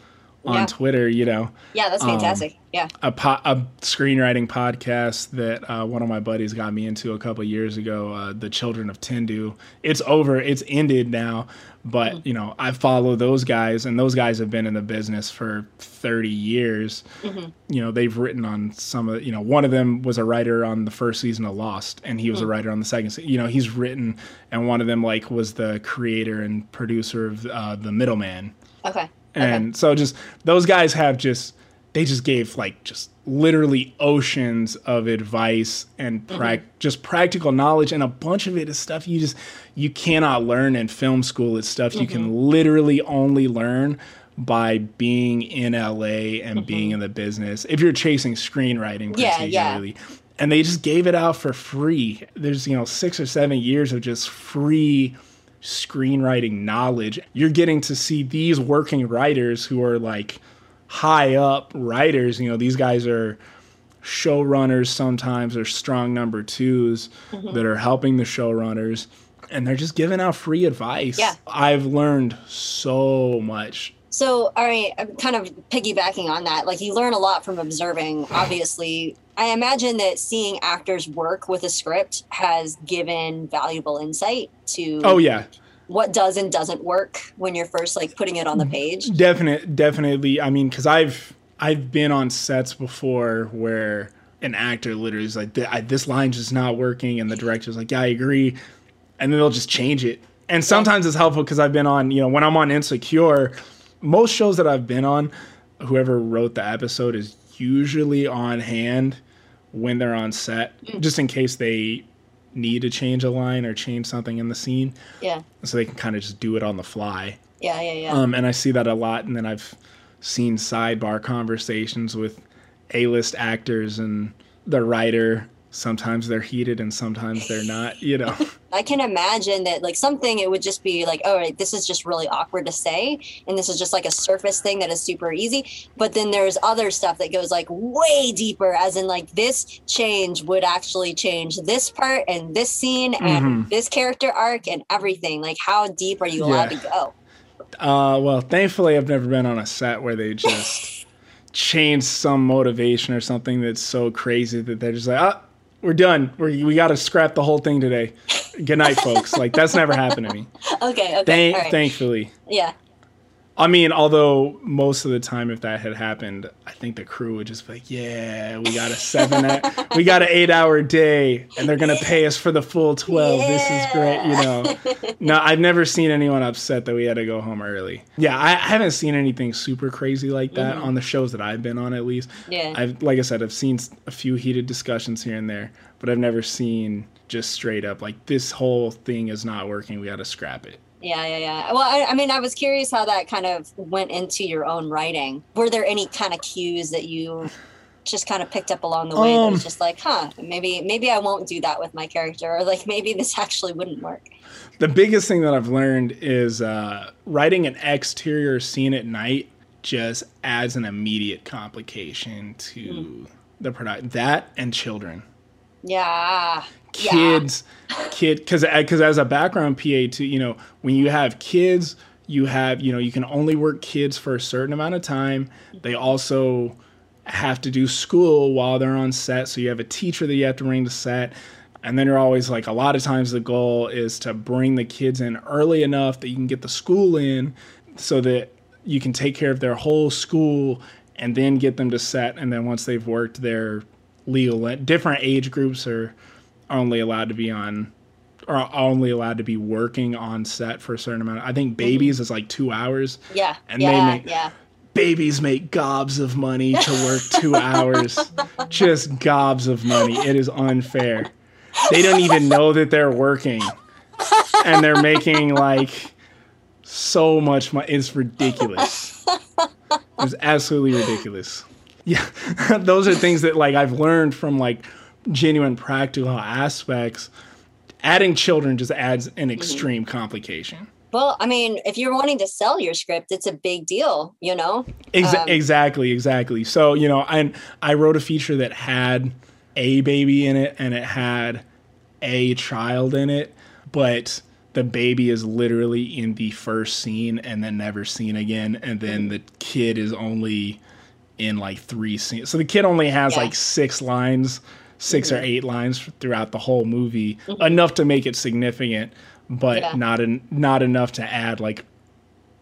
on Mm-hmm. Yeah. Twitter. You know yeah, that's fantastic. yeah. a, po- a screenwriting podcast that uh, one of my buddies got me into a couple years ago, uh, The Children of Tendu. It's over, it's ended now, but you know, I follow those guys and those guys have been in the business for 30 years. You know, they've written on some of, you know, one of them was a writer on the first season of Lost and he was a writer on the second se- You know, he's written and one of them like was the creator and producer of uh, The Middleman Okay. And so just those guys have just they just gave like just literally oceans of advice and mm-hmm. prac- just practical knowledge. And a bunch of it is stuff you just you cannot learn in film school. It's stuff you can mm-hmm. literally only learn by being in LA and mm-hmm. being in the business if you're chasing screenwriting Yeah, yeah. and they just gave it out for free. There's you know 6 or 7 years of just free screenwriting knowledge. You're getting to see these working writers who are like high up writers. You know, these guys are showrunners sometimes or strong number 2s Mm-hmm. that are helping the showrunners and they're just giving out free advice. Yeah. I've learned so much. So, all right, I'm kind of piggybacking on that. Like, you learn a lot from observing. Obviously, I imagine that seeing actors work with a script has given valuable insight to Oh yeah. what does and doesn't work when you're first like putting it on the page. Definite, definitely. I mean, because I've I've been on sets before where an actor literally is like, "This line's just not working," and the director's like, "Yeah, I agree," and then they'll just change it. And sometimes it's helpful because I've been on, you know, when I'm on Insecure, most shows that I've been on, whoever wrote the episode is usually on hand when they're on set, just in case they need to change a line or change something in the scene, Yeah, so they can kind of just do it on the fly. yeah, yeah, yeah. Um, and I see that a lot. And then I've seen sidebar conversations with A-list actors and the writer. Sometimes they're heated and sometimes they're not. You know, I can imagine that like something it would just be like, all right, this is just really awkward to say, and this is just like a surface thing that is super easy. But then there's other stuff that goes like way deeper, as in like this change would actually change this part and this scene and this character arc and everything. Like, how deep are you allowed Yeah. to go? uh, well, thankfully I've never been on a set where they just change some motivation or something that's so crazy that they're just like, ah, we're done. We're, we got to scrap the whole thing today. Good night, folks. Like that's never happened to me. Okay, okay, Thank, all right. Thankfully. yeah, I mean, although most of the time, if that had happened, I think the crew would just be like, "Yeah, we got a seven, we got an eight-hour day, and they're gonna pay us for the full twelve. This is great." You know, no, I've never seen anyone upset that we had to go home early. Yeah, I, I haven't seen anything super crazy like that mm-hmm. on the shows that I've been on, at least. Yeah. I've, like I said, I've seen a few heated discussions here and there, but I've never seen just straight up like this whole thing is not working. We got to scrap it. Yeah, yeah, yeah. Well, I, I, mean, I was curious how that kind of went into your own writing. Were there any kind of cues that you just kind of picked up along the way um, that was just like, huh, maybe maybe I won't do that with my character, or like maybe this actually wouldn't work. The biggest thing that I've learned is uh, writing an exterior scene at night just adds an immediate complication to mm. the product. That and children. Yeah. Kids, yeah. kid, because because uh, as a background PA too, you know, when you have kids, you have you know you can only work kids for a certain amount of time. They also have to do school while they're on set. So you have a teacher that you have to bring to set. And then you're always like, a lot of times the goal is to bring the kids in early enough that you can get the school in so that you can take care of their whole school and then get them to set. And then once they've worked their legal, different age groups are only allowed to be on are only allowed to be working on set for a certain amount. I think babies mm-hmm. is like two hours. Yeah. And yeah, they make, yeah babies make gobs of money to work two hours. Just gobs of money. It is unfair. They don't even know that they're working. And they're making like so much money. It's ridiculous. It's absolutely ridiculous. Yeah. Those are things that like I've learned from like genuine practical aspects. Adding children just adds an mm-hmm. extreme complication. Well, I mean, if you're wanting to sell your script, it's a big deal, you know? Um, exactly, exactly. So, you know, I, I wrote a feature that had a baby in it and it had a child in it, but the baby is literally in the first scene and then never seen again. And then the kid is only in like three scenes. So the kid only has yeah. like six lines, 6 mm-hmm. or eight lines throughout the whole movie, mm-hmm. enough to make it significant but yeah. not en- not enough to add like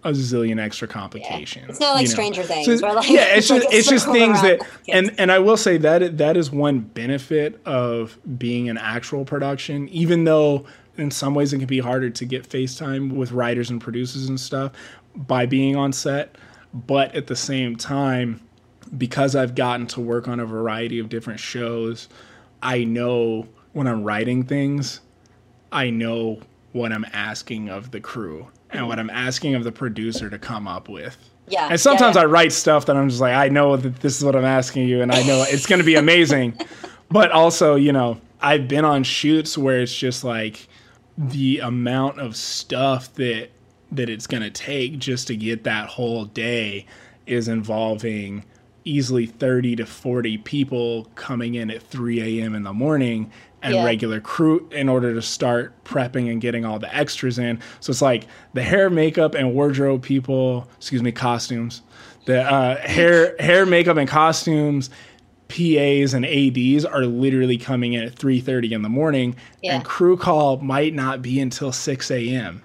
a zillion extra complications. Yeah. It's not like you know? Stranger Things. So, like, yeah, it's just it's just things that and and I will say that that is one benefit of being an actual production, even though in some ways it can be harder to get FaceTime with writers and producers and stuff by being on set. But at the same time, because I've gotten to work on a variety of different shows, I know when I'm writing things, I know what I'm asking of the crew and what I'm asking of the producer to come up with. Yeah. And sometimes yeah, yeah. I write stuff that I'm just like, I know that this is what I'm asking you, and I know it's going to be amazing. but also, you know, I've been on shoots where it's just like the amount of stuff that that it's going to take just to get that whole day is involving easily 30 to 40 people coming in at 3 a.m. in the morning and yeah. regular crew in order to start prepping and getting all the extras in. So it's like the hair, makeup, and wardrobe people, excuse me, costumes, the uh, hair, hair, makeup, and costumes. PAs and ADs are literally coming in at 3:30 in the morning, yeah. and crew call might not be until 6 a.m.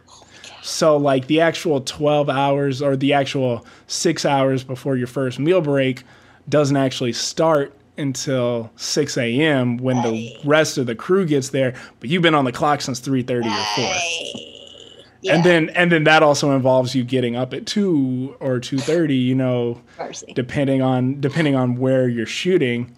So like the actual 12 hours or the actual six hours before your first meal break doesn't actually start until 6 a.m. when the rest of the crew gets there, but you've been on the clock since 3:30 right. or 4. Yeah. And then and then that also involves you getting up at 2 or 2:30, you know, Mercy. depending on depending on where you're shooting.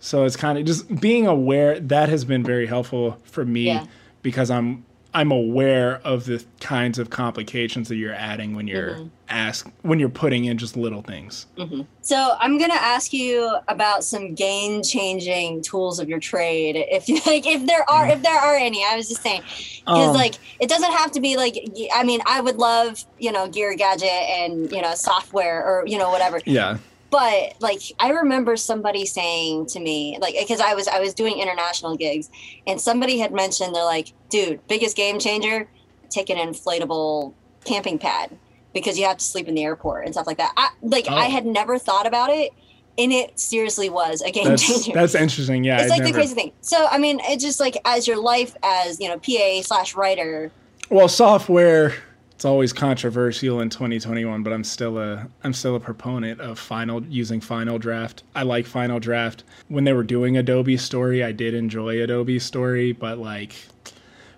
So it's kind of just being aware that has been very helpful for me yeah. because I'm I'm aware of the kinds of complications that you're adding when you're mm-hmm. ask when you're putting in just little things. Mm-hmm. So I'm gonna ask you about some game changing tools of your trade, if you like, if there are, if there are any. I was just saying, because um, like it doesn't have to be like. I mean, I would love you know gear, gadget, and you know software or you know whatever. Yeah but like i remember somebody saying to me like because i was i was doing international gigs and somebody had mentioned they're like dude biggest game changer take an inflatable camping pad because you have to sleep in the airport and stuff like that. I, like oh. i had never thought about it and it seriously was a game that's, changer. that's interesting. Yeah it's I'd like never... the crazy thing. So i mean it's just like as your life as you know pa slash writer well software it's always controversial in 2021, but I'm still a I'm still a proponent of final using Final Draft. I like Final Draft. When they were doing Adobe Story, I did enjoy Adobe Story, but like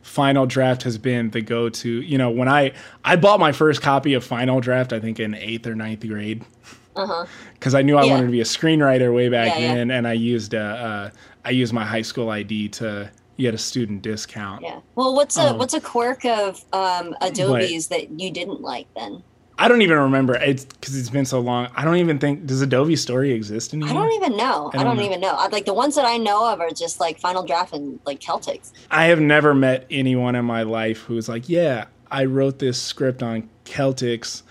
Final Draft has been the go-to. You know, when I I bought my first copy of Final Draft, I think in eighth or ninth grade, because uh-huh. I knew I yeah. wanted to be a screenwriter way back yeah, then, yeah. and I used uh, uh, I used my high school ID to you get a student discount. Yeah. Well, what's a Um, what's a quirk of um, Adobe's that you didn't like then? I don't even remember it's because it's been so long. I don't even think does Adobe Story exist anymore? I don't even know. I I don't don't, know. even know. I, like the ones that I know of are just like Final Draft and like Celtx. I have never met anyone in my life who's like, yeah, I wrote this script on Celtx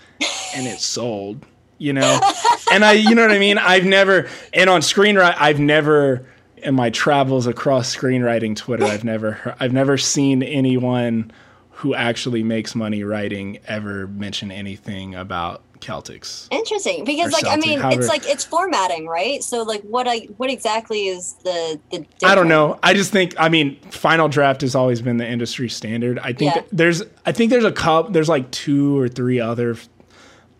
and it sold, you know? and I, you know what I mean? I've never, and on screenwriting, I've never, in my travels across screenwriting Twitter, I've never, I've never seen anyone who actually makes money writing ever mention anything about Celtx. Interesting, because like I mean, however- it's like it's formatting, right? So like, what I what exactly is the the? I don't know. I just think I mean final draft has always been the industry standard. I think Yeah. there's I think there's a cup there's like two or three other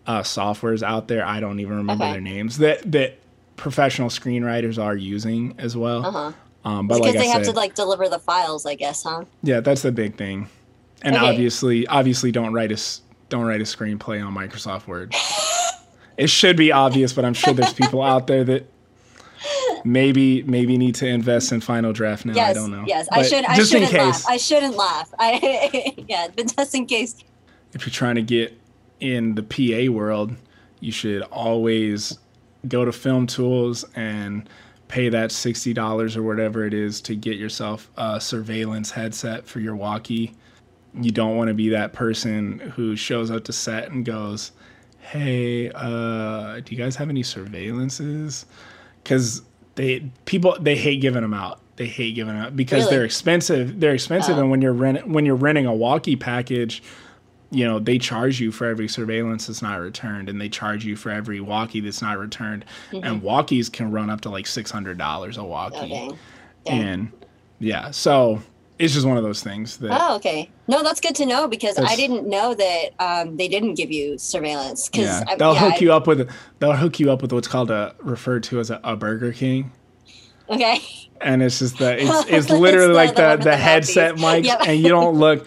uh, softwares out there. I don't even remember Okay. their names that that professional screenwriters are using as well. Uh-huh. Um, but Because like they I have said, to like deliver the files, I guess, huh? yeah, that's the big thing. And Okay. obviously, obviously, don't write a don't write a screenplay on Microsoft Word. it should be obvious, but I'm sure there's people out there that maybe maybe need to invest in Final Draft now. Yes, I don't know. yes. I should. I just in shouldn't case, laugh. I shouldn't laugh. I yeah, but just in case. if you're trying to get in the PA world, you should always go to Film Tools and pay that sixty dollars or whatever it is to get yourself a surveillance headset for your walkie. You don't want to be that person who shows up to set and goes, "Hey, uh, do you guys have any surveillances?" Because they people they hate giving them out. They hate giving them out because Really? they're expensive. They're expensive, Oh. and when you're rent when you're renting a walkie package, you know they charge you for every surveillance that's not returned, and they charge you for every walkie that's not returned. And walkies can run up to like six hundred dollars a walkie, Mm-hmm. Okay. Dang. and yeah, so it's just one of those things that Oh, okay. No, that's good to know because I didn't know that um, they didn't give you surveillance. Because yeah they'll hook you up with they'll hook you up with what's called a referred to as a, a Burger King. Okay. and it's just the it's, it's It's literally the- like the the, the, the headset mics Yep. and you don't look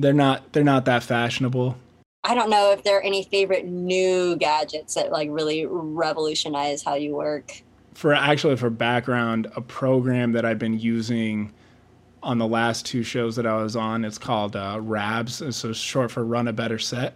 they're not they're not that fashionable I don't know if there are any favorite new gadgets that like really revolutionize how you work. for actually for background a program that i've been using on the last two shows that i was on it's called uh, rabs so it's short for run a better set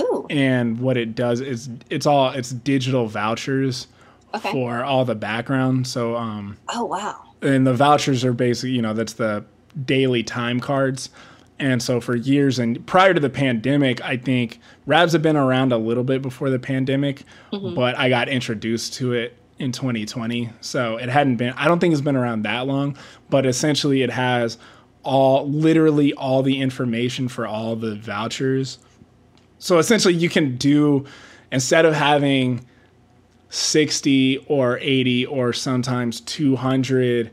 Ooh. and what it does is it's all it's digital vouchers Okay. for all the background so um Oh wow. and the vouchers are basically you know that's the daily time cards and so for years and prior to the pandemic i think rabs have been around a little bit before the pandemic mm-hmm. but i got introduced to it in 2020 so it hadn't been i don't think it's been around that long but essentially it has all literally all the information for all the vouchers. So essentially you can do instead of having 60 or 80 or sometimes 200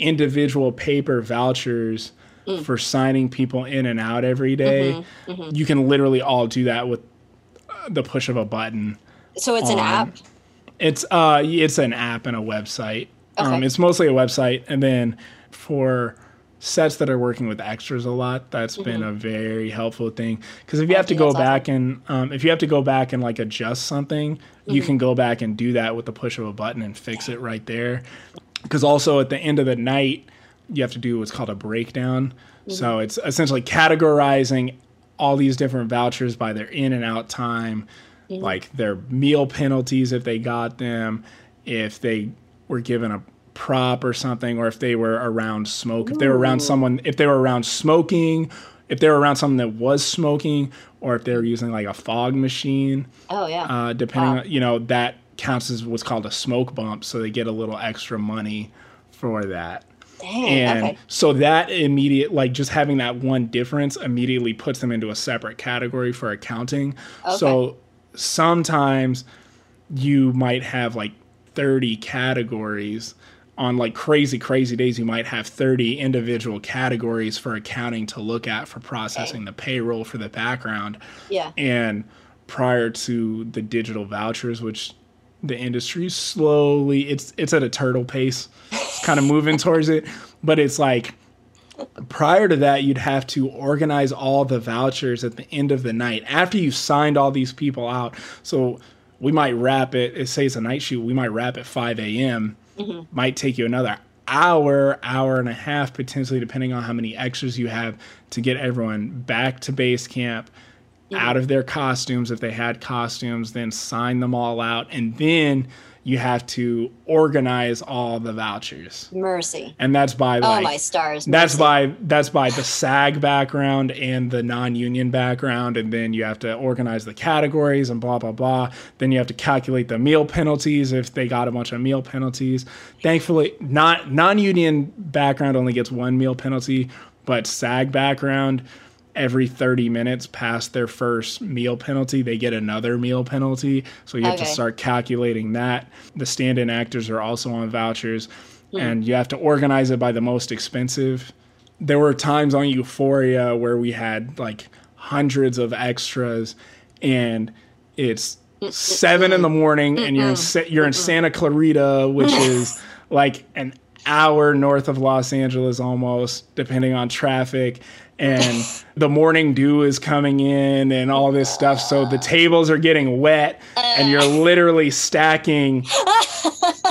individual paper vouchers for signing people in and out every day, you can literally all do that with uh, the push of a button So it's an app. it's uh it's an app and a website. Um, Okay. it's mostly a website, and then for sets that are working with extras a lot, that's been a very helpful thing. Because if you have to go Mm-hmm. back and um, if you have to go back and like adjust something, you Mm-hmm. can go back and do that with the push of a button and fix it right there. Because also at the end of the night, you have to do what's called a breakdown. So it's essentially categorizing all these different vouchers by their in and out time, like their meal penalties if they got them, if they were given a prop or something, or if they were around smoke, if they were around someone, if they were around smoking, if they were around someone that was smoking, or if they were using like a fog machine Oh yeah. uh, depending Wow. on you know that counts as what's called a smoke bump so they get a little extra money for that Dang. and okay. so that immediate like just having that one difference immediately puts them into a separate category for accounting so sometimes you might have like 30 categories on like crazy crazy days you might have 30 individual categories for accounting to look at for processing the payroll for the background Yeah. and prior to the digital vouchers which the industry slowly it's it's at a turtle pace kind of moving towards it but it's like prior to that you'd have to organize all the vouchers at the end of the night after you signed all these people out. So we might wrap it it says it's a night shoot we might wrap at 5 a.m mm-hmm. might take you another hour, hour and a half, potentially, depending on how many extras you have, to get everyone back to base camp, mm-hmm. out of their costumes if they had costumes, then sign them all out, and then you have to organize all the vouchers. Mercy. And that's by oh, like, Oh my stars. that's mercy. by that's by the SAG background and the non-union background, and then you have to organize the categories and blah blah blah. Then you have to calculate the meal penalties if they got a bunch of meal penalties. Thankfully, not non-union background only gets one meal penalty, but SAG background every 30 minutes past their first meal penalty they get another meal penalty. So you have to start calculating that. The stand-in actors are also on vouchers. And you have to organize it by the most expensive. There were times on Euphoria where we had like hundreds of extras, and it's seven in the morning, and you're in you're in Santa Clarita, which is like an hour north of Los Angeles almost, depending on traffic. And the morning dew is coming in, and all this stuff. So the tables are getting wet, and you're literally stacking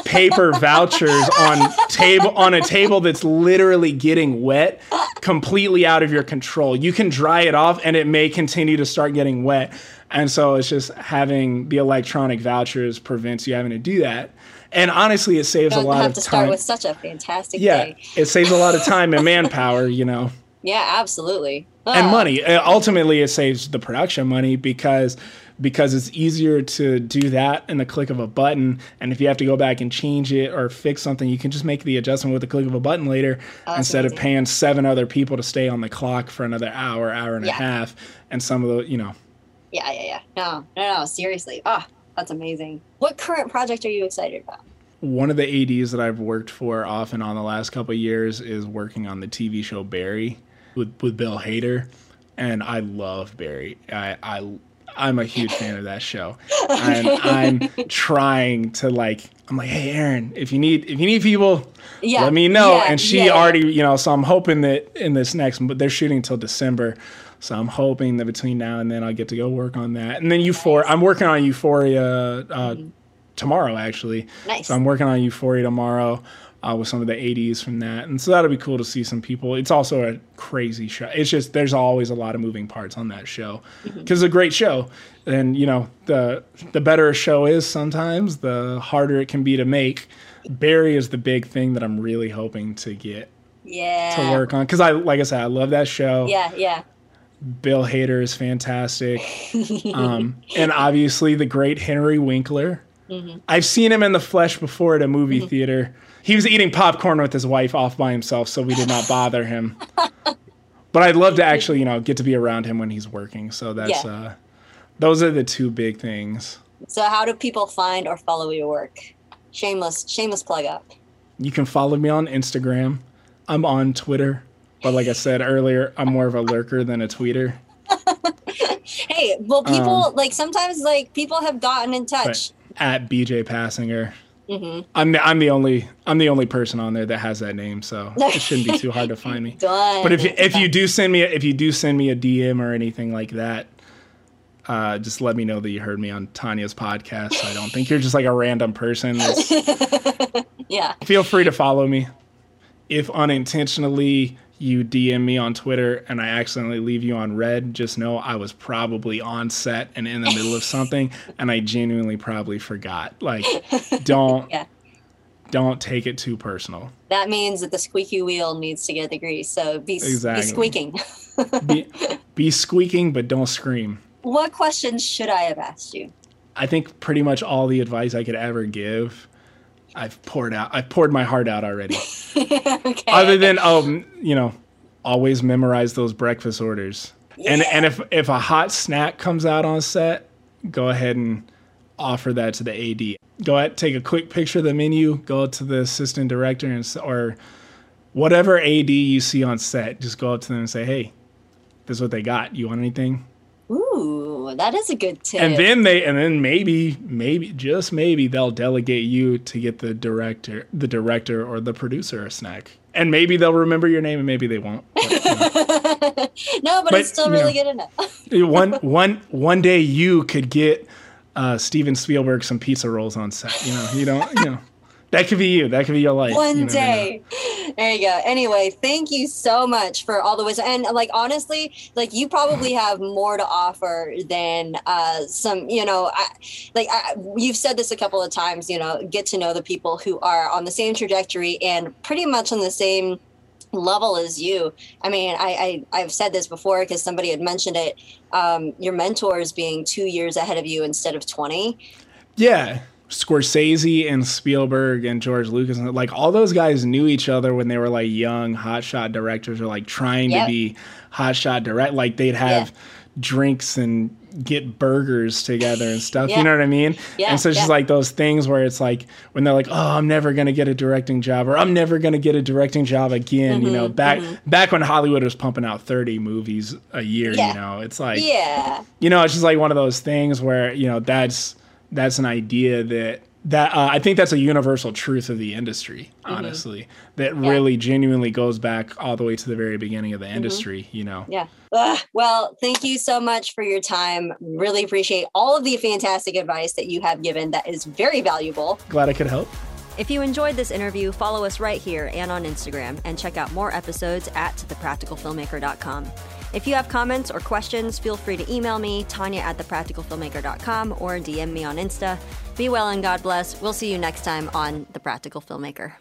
paper vouchers on table on a table that's literally getting wet completely out of your control. You can dry it off and it may continue to start getting wet. And so it's just having the electronic vouchers prevents you having to do that. And honestly it saves a lot have of to start with such a fantastic yeah day. it saves a lot of time and manpower you know Yeah, absolutely. and money. Ultimately, it saves the production money because because it's easier to do that in the click of a button. And if you have to go back and change it or fix something, you can just make the adjustment with the click of a button later Oh, instead of paying seven other people to stay on the clock for another hour, hour and Yeah. a half. And some of the, you know, Yeah, yeah, yeah. No, no, no. Seriously. Ah, that's amazing. What current project are you excited about? one of the ADs that I've worked for off and on the last couple of years is working on the TV show Barry with, with Bill Hader. And I love Barry. I, I I'm a huge fan of that show. And I'm trying to like I'm like, hey Aaron, if you need if you need people, Yeah, let me know. yeah, and she yeah, already, you know, so I'm hoping that in this next but they're shooting until December. So I'm hoping that between now and then I'll get to go work on that. And then Euphoria I'm working on Euphoria uh, tomorrow actually. Mm-hmm. Nice. So I'm working on Euphoria tomorrow uh, with some of the ADs from that. And so that'll be cool to see some people. It's also a crazy show. It's just, there's always a lot of moving parts on that show because Mm-hmm. it's a great show. And, you know, the, the better a show is sometimes, the harder it can be to make. Barry is the big thing that I'm really hoping to get yeah. to work on. Because I, like I said, I love that show. Yeah, yeah. Bill Hader is fantastic. um, and obviously the great Henry Winkler. I've seen him in the flesh before at a movie theater. He was eating popcorn with his wife off by himself, so we did not bother him. but I'd love to actually, you know, get to be around him when he's working. So that's Yeah. uh those are the two big things. So, how do people find or follow your work? Shameless, shameless plug up. You can follow me on Instagram. I'm on Twitter. But like I said earlier, I'm more of a lurker than a tweeter. Hey, well, people Um, like sometimes like people have gotten in touch. At BJ Pasinger. Mm-hmm. I'm the I'm the only I'm the only person on there that has that name, so it shouldn't be too hard to find me. But if you, if you do send me a, if you do send me a DM or anything like that, uh, just let me know that you heard me on Tanya's podcast. So I don't think you're just like a random person. Yeah, feel free to follow me. If unintentionally you DM me on Twitter and I accidentally leave you on red, just know I was probably on set and in the middle of something, and I genuinely probably forgot. Like, don't Yeah. don't take it too personal. that means that the squeaky wheel needs to get the grease. So be, Exactly. be squeaking. Be, be squeaking, but don't scream. what questions should I have asked you? I think pretty much all the advice I could ever give, I've poured out. I've poured my heart out already. okay. Other than um, you know, always memorize those breakfast orders. And and if if a hot snack comes out on set, go ahead and offer that to the AD. Go ahead, take a quick picture of the menu. Go to the assistant director and or whatever AD you see on set. Just go up to them and say, "Hey, this is what they got. You want anything?" Ooh, that is a good tip. and then they and then maybe maybe just maybe they'll delegate you to get the director the director or the producer a snack and maybe they'll remember your name and maybe they won't But, you no, but, but, it's still really know. good enough. one one one day you could get uh, Steven Spielberg some pizza rolls on set you know you don't you know That could be you. That could be your life. One You know. day. There you go. Anyway, thank you so much for all the wisdom. And like honestly, like you probably have more to offer than uh some, you know, I, like I, you've said this a couple of times, you know, get to know the people who are on the same trajectory and pretty much on the same level as you. I mean, I, I I've said this before because somebody had mentioned it. Um, your mentors being two years ahead of you instead of twenty. Yeah. Scorsese and Spielberg and George Lucas and like all those guys knew each other when they were like young hotshot directors or like trying Yep. to be hotshot direct like they'd have drinks and get burgers together and stuff. Yeah. You know what I mean? Yeah, And so it's just like those things where it's like when they're like, "Oh, I'm never going to get a directing job or I'm never going to get a directing job again," you know, Mm-hmm, back back when Hollywood was pumping out 30 movies a year, Yeah. you know. It's like Yeah. you know, it's just like one of those things where you know that's that's an idea that that uh, I think that's a universal truth of the industry. Honestly, that really genuinely goes back all the way to the very beginning of the industry. You know, Yeah. Ugh. well, thank you so much for your time. Really appreciate all of the fantastic advice that you have given. That is very valuable. glad I could help. If you enjoyed this interview, follow us right here and on Instagram, and check out more episodes at thepracticalfilmmaker.com. If you have comments or questions, feel free to email me, Tanya at thepracticalfilmmaker.com, or DM me on Insta. Be well and God bless. We'll see you next time on The Practical Filmmaker.